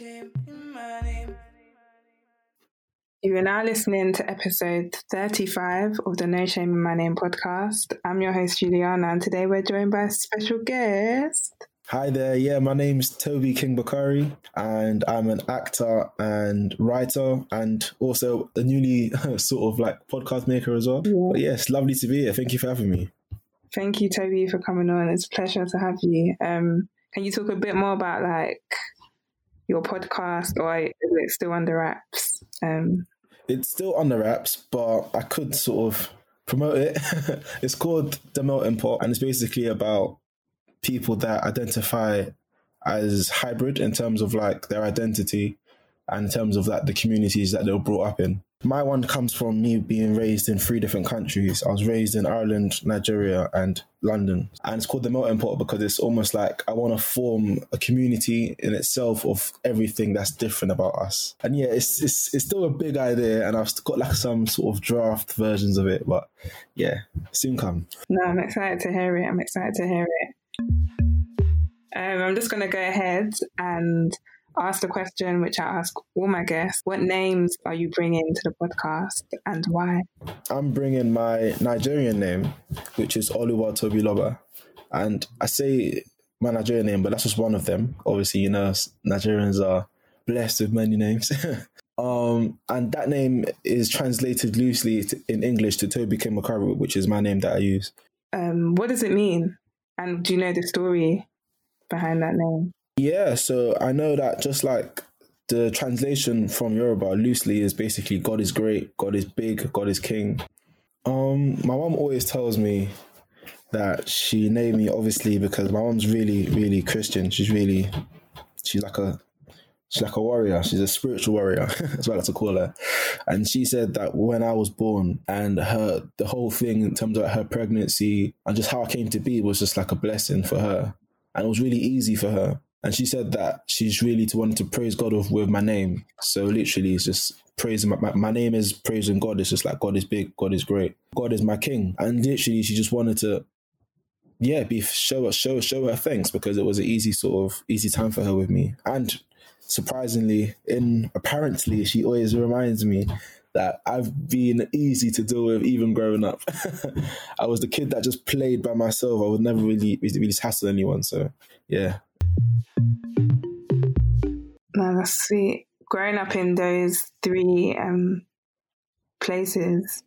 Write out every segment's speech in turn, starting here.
No shame in my name. You are now listening to episode 35 of the No Shame in My Name podcast. I'm your host, Juliana, and today we're joined by a special guest. Hi there, yeah, my name's Toby King Bakari, and I'm an actor and writer, and also a newly sort of like podcast maker as well. Yeah. But yes, lovely to be here. Thank you for having me. Thank you, Toby, for coming on. It's a pleasure to have you. Um, can you talk a bit more about like your podcast, or is it still under wraps? Um, It's still under wraps, but I could sort of promote it. it's called The Melting Pot, and it's basically about people that identify as hybrid in terms of like their identity and in terms of like the communities that they were brought up in. My one comes from me being raised in three different countries. I was raised in Ireland, Nigeria, and London. And it's called the melting pot because it's almost like I want to form a community in itself of everything that's different about us. And yeah, it's it's, it's still a big idea, and I've got like some sort of draft versions of it. But yeah, soon come. no, I'm excited to hear it. I'm excited to hear it. Um, I'm just going to go ahead and ask the question which I ask all my guests. What names are you bringing to the podcast and why? I'm bringing my Nigerian name, which is Oluwatobiloba. And I say my Nigerian name, but that's just one of them. Obviously, you know, Nigerians are blessed with many names. um, and that name is translated loosely to, in English to Toby King Bakari, which is my name that I use. Um, what does it mean? And do you know the story behind that name? Yeah, so I know that just like the translation from Yoruba loosely is basically God is great, God is big, God is king. Um, my mom always tells me that she named me obviously because my mom's really, really Christian. She's really, she's like a, she's like a warrior. She's a spiritual warrior. as well as to call her. And she said that when I was born and her, the whole thing in terms of her pregnancy and just how I came to be was just like a blessing for her. And it was really easy for her. And she said that she's really to wanted to praise God with, with my name. So literally, it's just praising my, my, my name is praising God. It's just like God is big, God is great, God is my king. And literally, she just wanted to, yeah, be show show show her thanks because it was an easy sort of easy time for her with me. And surprisingly, in apparently, she always reminds me that I've been easy to deal with even growing up. I was the kid that just played by myself. I would never really really hassle anyone. So yeah, No, that's sweet. Growing up in those three um, places,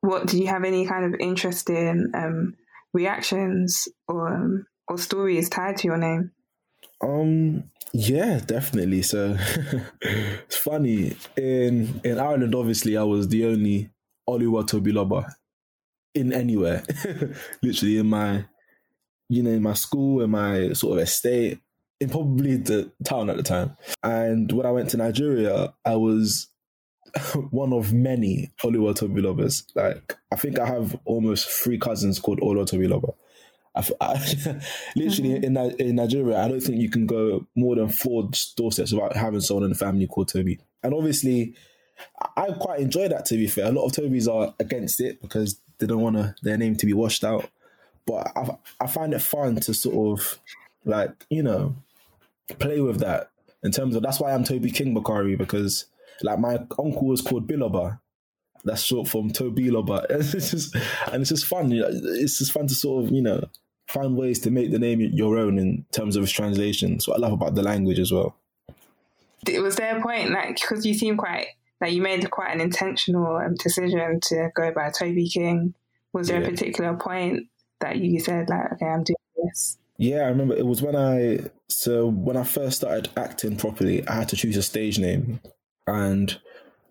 what do you have any kind of interesting um, reactions or um, or stories tied to your name? Um, yeah, definitely. So it's funny in in Ireland. Obviously, I was the only Oluwa Tobiloba in anywhere. Literally in my, you know, in my school, in my sort of estate, in probably the town at the time. And when I went to Nigeria, I was one of many Oluwa Tobilobas. Like I think I have almost three cousins called Oluwa Tobiloba. I, I, literally mm-hmm. in Ni- in Nigeria, I don't think you can go more than four doorsteps without having someone in the family called Toby. And obviously, I I quite enjoy that. To be fair, a lot of Tobys are against it because they don't want to, their name to be washed out. But I, I find it fun to sort of like you know play with that in terms of that's why I'm Toby King Bakari because like my uncle was called Biloba. That's short from Tobiloba. It's just and it's just fun. you know, It's just fun to sort of you know find ways to make the name your own in terms of its translation. That's what I love about the language as well. Did- Was there a point, like, because you seem quite, like, you made quite an intentional um, decision to go by Toby King? Was there Yeah. a particular point that you said, like, okay, I'm doing this? Yeah, I remember it was when I so when I first started acting properly, I had to choose a stage name, and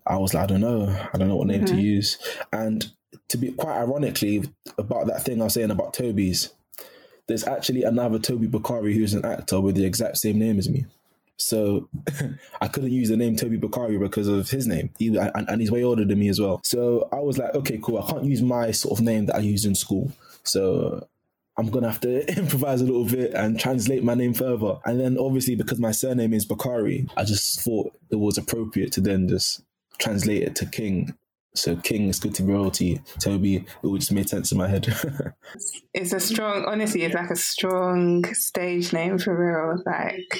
I was like, I don't know, I don't know what name to mm-hmm. use. And to be quite ironically about that thing I was saying about Toby's, there's actually another Toby Bakari who's an actor with the exact same name as me. So I couldn't use the name Toby Bakari because of his name, he, and, and he's way older than me as well. So I was like, okay, cool. I can't use my sort of name that I used in school. So I'm gonna have to improvise a little bit and translate my name further. And then obviously because my surname is Bakari, I just thought it was appropriate to then just translate it to King. So King is good to be royalty. Toby, it would just made sense in my head. It's a strong, honestly, it's like a strong stage name for real. Like,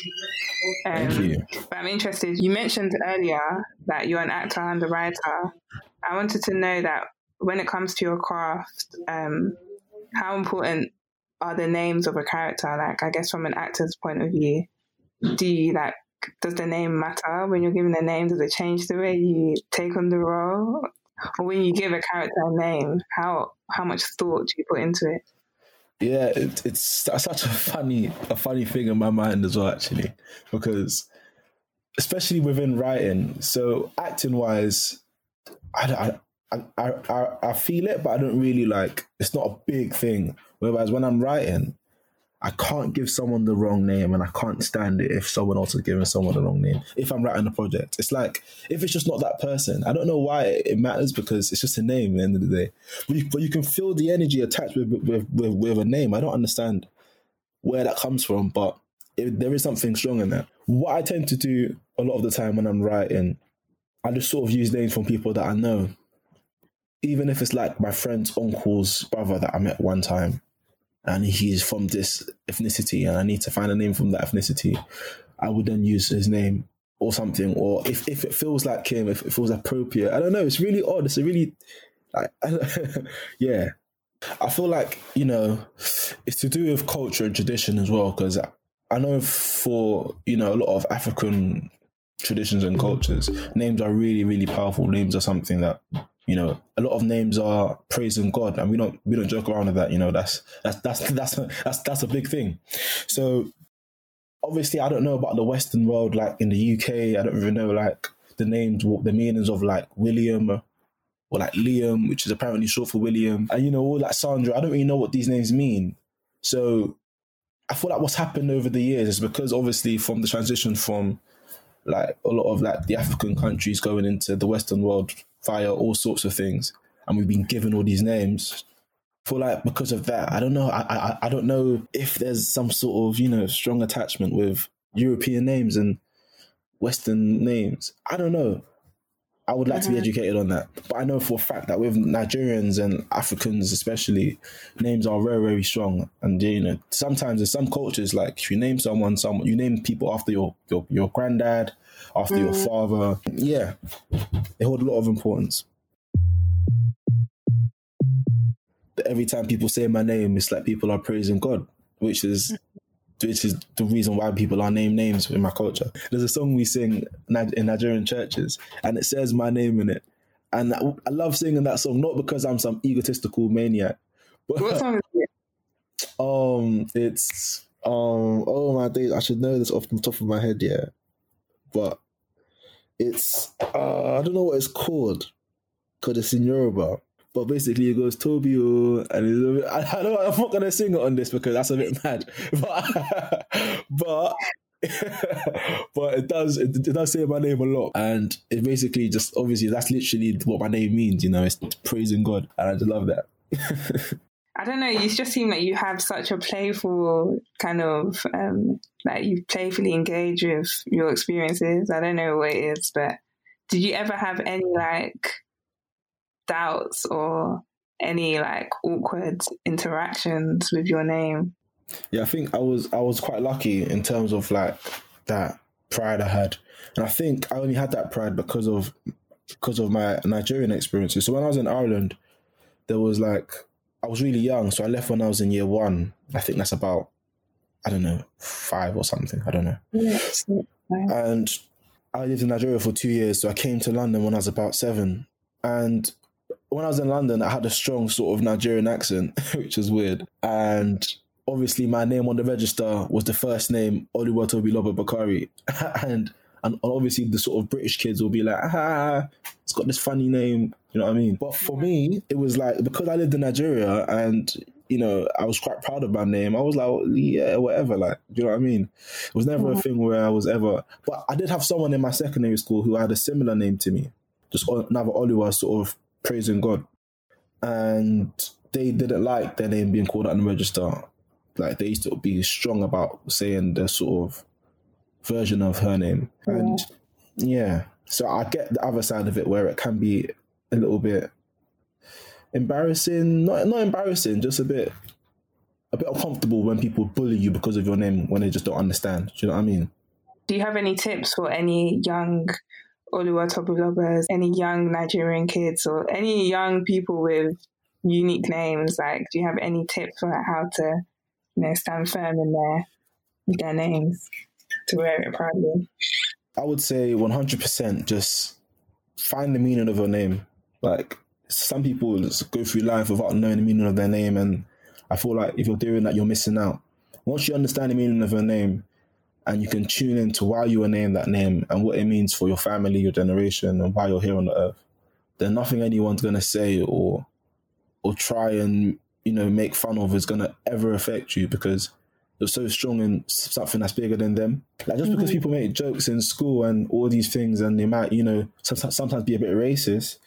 um, Thank you. But But I'm interested. You mentioned earlier that you're an actor and a writer. I wanted to know that when it comes to your craft, um, how important are the names of a character? Like, I guess from an actor's point of view, do you like? Does the name matter when you're giving a name? Does it change the way you take on the role? Or when you give a character a name, how how much thought do you put into it? Yeah, it, it's such a funny a funny thing in my mind as well, actually, because especially within writing. So acting wise, I, I, I, I, I feel it, but I don't really like. It's not a big thing. Whereas when I'm writing, I can't give someone the wrong name, and I can't stand it if someone else is giving someone the wrong name. If I'm writing a project, it's like if it's just not that person. I don't know why it matters because it's just a name at the end of the day. But you, but you can feel the energy attached with with, with, with a name. I don't understand where that comes from, but it, there is something strong in that. What I tend to do a lot of the time when I'm writing, I just sort of use names from people that I know, even if it's like my friend's uncle's brother that I met one time and he's from this ethnicity and I need to find a name from that ethnicity, I would then use his name or something. Or if, if it feels like him, if it feels appropriate, I don't know. It's really odd. It's a really, like, yeah. I feel like, you know, it's to do with culture and tradition as well, because I know for, you know, a lot of African traditions and cultures, names are really, really powerful. Names are something that you know, a lot of names are praising God, and we don't we don't joke around with that. You know, that's that's that's that's that's that's a big thing. So obviously, I don't know about the Western world, like in the UK. I don't even know like the names, what the meanings of like William or like Liam, which is apparently short for William, and you know all that Sandra. I don't really know what these names mean. So I feel like what's happened over the years is because obviously from the transition from like a lot of like the African countries going into the Western world via all sorts of things, and we've been given all these names. For like because of that, I don't know. I, I I don't know if there's some sort of you know strong attachment with European names and Western names. I don't know. I would like to be Mhm. educated on that, but I know for a fact that with Nigerians and Africans especially, names are very very strong. And you know, sometimes in some cultures, like if you name someone, someone you name people after your your your granddad, after your father. Yeah, they hold a lot of importance. But Every time people say my name, it's like people are praising God, which is which is the reason why people are named names in my culture. There's a song we sing in Nigerian churches, and it says my name in it. And I I love singing that song not because I'm some egotistical maniac, but What song is it? um, it's um, oh my days, I should know this off the top of my head, yeah, but it's uh, I don't know what it's called because it's in Yoruba. But basically, it goes Tobio, and bit, I, I don't, I'm not gonna sing it on this because that's a bit mad. But but but it does it, it does say my name a lot, and it basically just obviously that's literally what my name means. You know, it's praising God, and I just love that. I don't know. You just seem like you have such a playful kind of um, like you playfully engage with your experiences. I don't know what it is, but did you ever have any like doubts or any like awkward interactions with your name? Yeah, I think I was I was quite lucky in terms of like that pride I had, and I think I only had that pride because of because of my Nigerian experiences. So when I was in Ireland, there was like I was really young, so I left when I was in year one. I think that's about I don't know five or something. I don't know. And I lived in Nigeria for two years, so I came to London when I was about seven. And when I was in London, I had a strong sort of Nigerian accent, which is weird. And obviously, my name on the register was the first name Oluwatobiloba Bakari, and and obviously the sort of British kids will be like, ah, it's got this funny name, you know what I mean? But for me, it was like because I lived in Nigeria and you know I was quite proud of my name. I was like, yeah, whatever, like, do you know what I mean? It was never a thing where I was ever. But I did have someone in my secondary school who had a similar name to me, just another Oluwa, sort of praising God, and they didn't like their name being called out on the register. Like they used to be strong about saying the sort of version of her name, and yeah. So I get the other side of it where it can be a little bit embarrassing. Not not embarrassing, just a bit a bit uncomfortable when people bully you because of your name when they just don't understand. Do you know what I mean? do you have any tips for any young Oluwatobiloba, any young Nigerian kids, or any young people with unique names? Like, do you have any tips for how to, you know, stand firm in their their names to wear it proudly? I would say 100% just find the meaning of your name. Like, some people just go through life without knowing the meaning of their name, and I feel like if you're doing that, you're missing out. Once you understand the meaning of your name, and you can tune into why you were named that name and what it means for your family, your generation, and why you're here on the earth, then nothing anyone's gonna say or or try and you know make fun of is gonna ever affect you because so strong in something that's bigger than them. Like just because mm-hmm. people make jokes in school and all these things, and they might you know sometimes sometimes be a bit racist.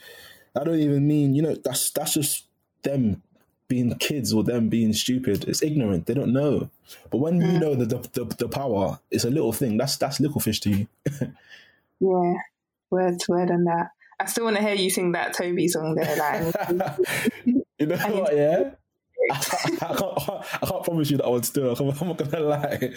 I don't even mean you know that's that's just them being kids or them being stupid. It's ignorant. They don't know. But when you mm. know the the, the, the power, it's a little thing. That's that's little fish to you. Yeah, word to word on that. I still want to hear you sing that Toby song there. Like, you know what? Yeah. I, I, can't, I can't promise you that one still. I'm, not gonna lie.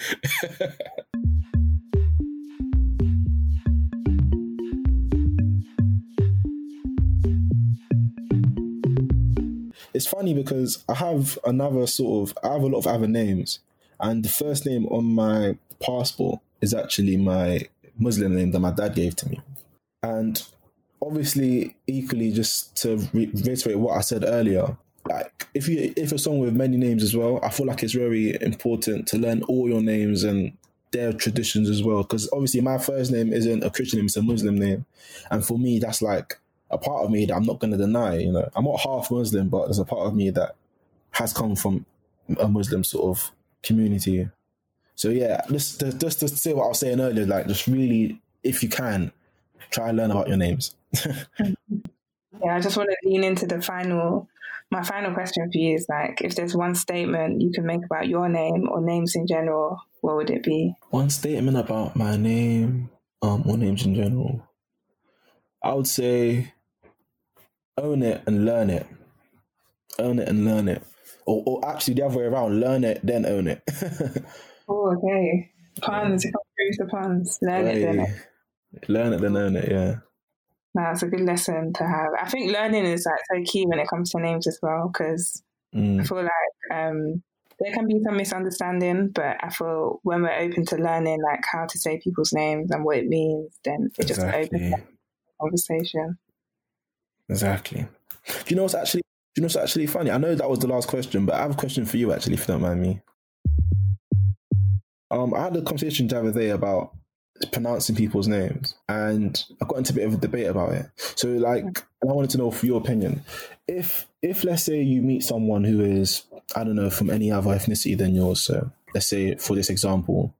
it's funny because I have another sort of I have a lot of other names, and the first name on my passport is actually my Muslim name that my dad gave to me, and obviously equally just to re- reiterate what I said earlier. Like if you if a song with many names as well, I feel like it's very important to learn all your names and their traditions as well. Because obviously my first name isn't a Christian name; it's a Muslim name, and for me that's like a part of me that I'm not going to deny. You know, I'm not half Muslim, but there's a part of me that has come from a Muslim sort of community. So yeah, just just to say what I was saying earlier, like just really, if you can, try and learn about your names. yeah, I just want to lean into the final. My final question for you is like, if there's one statement you can make about your name or names in general, what would it be? One statement about my name, um, or names in general. I would say own it and learn it. Own it and learn it. Or, or actually the other way around, learn it, then own it. Oh, okay. Puns, through the puns. Learn it, then. Hey, learn it, then own it, yeah. No, it's a good lesson to have. I think learning is like so key when it comes to names as well, because I Mm, feel like um, there can be some misunderstanding, but I feel when we're open to learning like how to say people's names and what it means, then it just opens conversation. Exactly. Do you know what's actually do you know what's actually funny? I know that was the last question, but I have a question for you actually, if you don't mind me. Um, I had a conversation the other day about pronouncing people's names, and I got into a bit of a debate about it. So, like, mm. I wanted to know for your opinion. If, if let's say you meet someone who is, I don't know, from any other ethnicity than yours, so let's say for this example,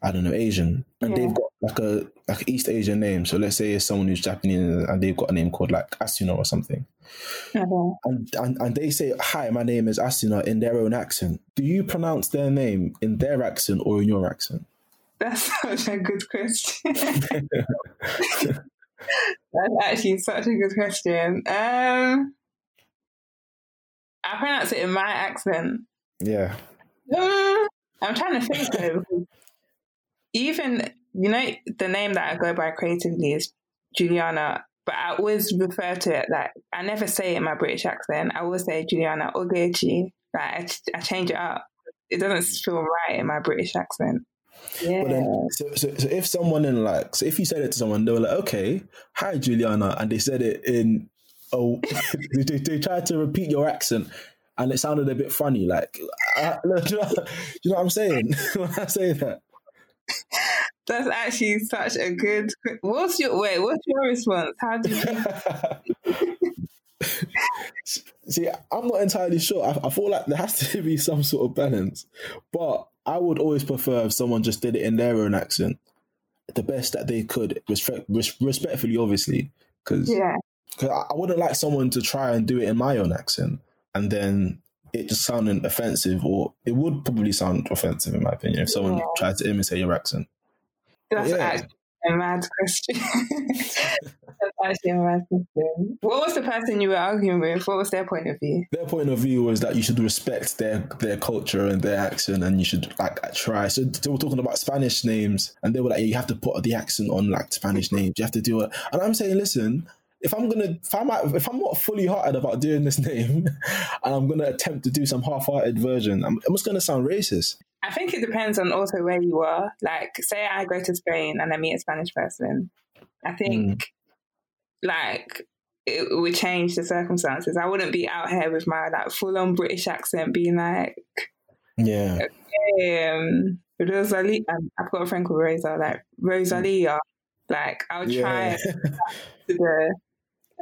I don't know, Asian, and Yeah. they've got like a like East Asian name. So let's say it's someone who's Japanese and they've got a name called like Asuna or something Okay. and, and and they say, "Hi, my name is Asuna" in their own accent. Do you pronounce their name in their accent or in your accent? That's such a good question. That's actually such a good question. Um, I pronounce it in my accent. Yeah, Uh, I'm trying to think though. Even you know the name that I go by creatively is Juliana, but I always refer to it like I never say it in my British accent. I always say Juliana Ogechi. Like I, I change it up. It doesn't feel right in my British accent. Yeah. but then so, so so if someone in like so if you said it to someone, they were like, "Okay, hi, Juliana," and they said it in oh, they, they, tried to repeat your accent. And it sounded a bit funny, like, I, do, you know, do you know what I'm saying when I say that? That's actually such a good. What's your wait? What's your response? How do you? See, I'm not entirely sure. I, I feel like there has to be some sort of balance, but I would always prefer if someone just did it in their own accent, the best that they could, respect, res- respectfully, obviously, because Yeah. I, I wouldn't like someone to try and do it in my own accent and then it just sounding offensive, or it would probably sound offensive in my opinion if someone Yeah. tried to imitate your accent. That's Yeah. actually a mad question. Actually a mad question. What was the person you were arguing with? What was their point of view? Their point of view was that you should respect their their culture and their accent, and you should like try. So they were talking about Spanish names, and they were like, yeah, "You have to put the accent on like Spanish names. You have to do it." And I'm saying, listen, if I'm gonna if I'm if I'm not fully hearted about doing this name, and I'm gonna attempt to do some half-hearted version, I'm, I'm just gonna sound racist. I think it depends on also where you are. Like, say I go to Spain and I meet a Spanish person, I think like it would change the circumstances. I wouldn't be out here with my like full-on British accent, being like, Yeah, um, Rosalia. um, I've got a friend called Rosa, like Rosalia. Like, I'll try yeah. the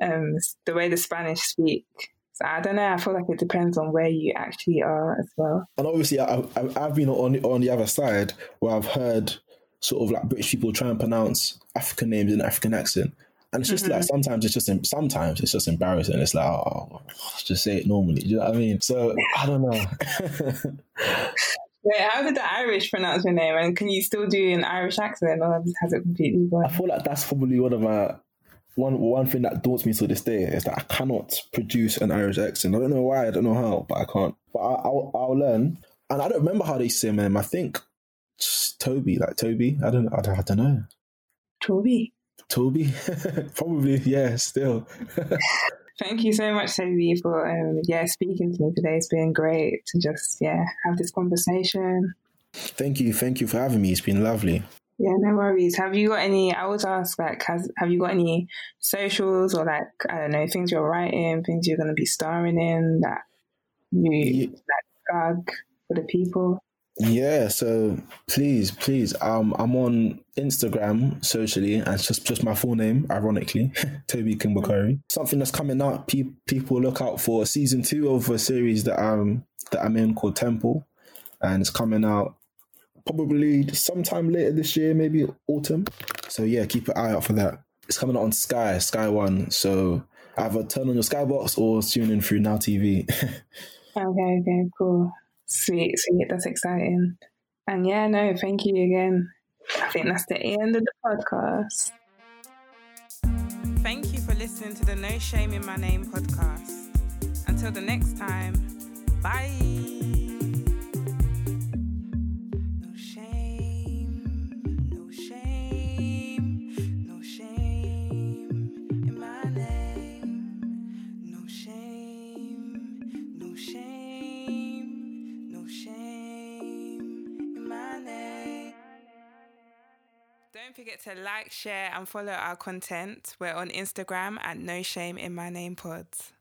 um the way the Spanish speak. So I don't know. I feel like it depends on where you actually are as well. and obviously I, I've been on the- on the other side where I've heard sort of like British people try and pronounce African names in African accent, and it's just like sometimes it's just sometimes it's just embarrassing. It's like oh, just say it normally. Do you know what I mean? So I don't know. Wait, how did the Irish pronounce your name? And can you still do an Irish accent, or has it completely gone? I feel like that's probably one of my one one thing that daunts me to this day is that I cannot produce an Irish accent. I don't know why. I don't know how, but I can't. But I, I'll I'll learn. And I don't remember how they say my name. I think Toby, like Toby. I don't I don't, I don't know. Toby. Toby, probably yeah. Still, Thank you so much, Toby, for um, yeah speaking to me today. It's been great to just yeah have this conversation. thank you, thank you for having me. It's been lovely. Yeah, no worries. Have you got any? I always ask like, has have you got any socials or like I don't know things you're writing, things you're going to be starring in that you like plug for the people? Yeah, so please, please, um, I'm on Instagram socially, and it's just just my full name, ironically, Toby King Bakari. Something that's coming out. Pe- people look out for season two of a series that I'm that I'm in called Temple, and it's coming out probably sometime later this year, maybe autumn. So yeah, keep an eye out for that. It's coming out on Sky, Sky One. So either turn on your Skybox or tune in through Now TV. Okay, okay, cool, sweet, sweet. That's exciting. And yeah, no, thank you again. I think that's the end of the podcast. Thank you for listening to the No Shame in My Name podcast. Until the next time, bye. To like, share, and follow our content. We're on Instagram at No Shame in My Name Pods.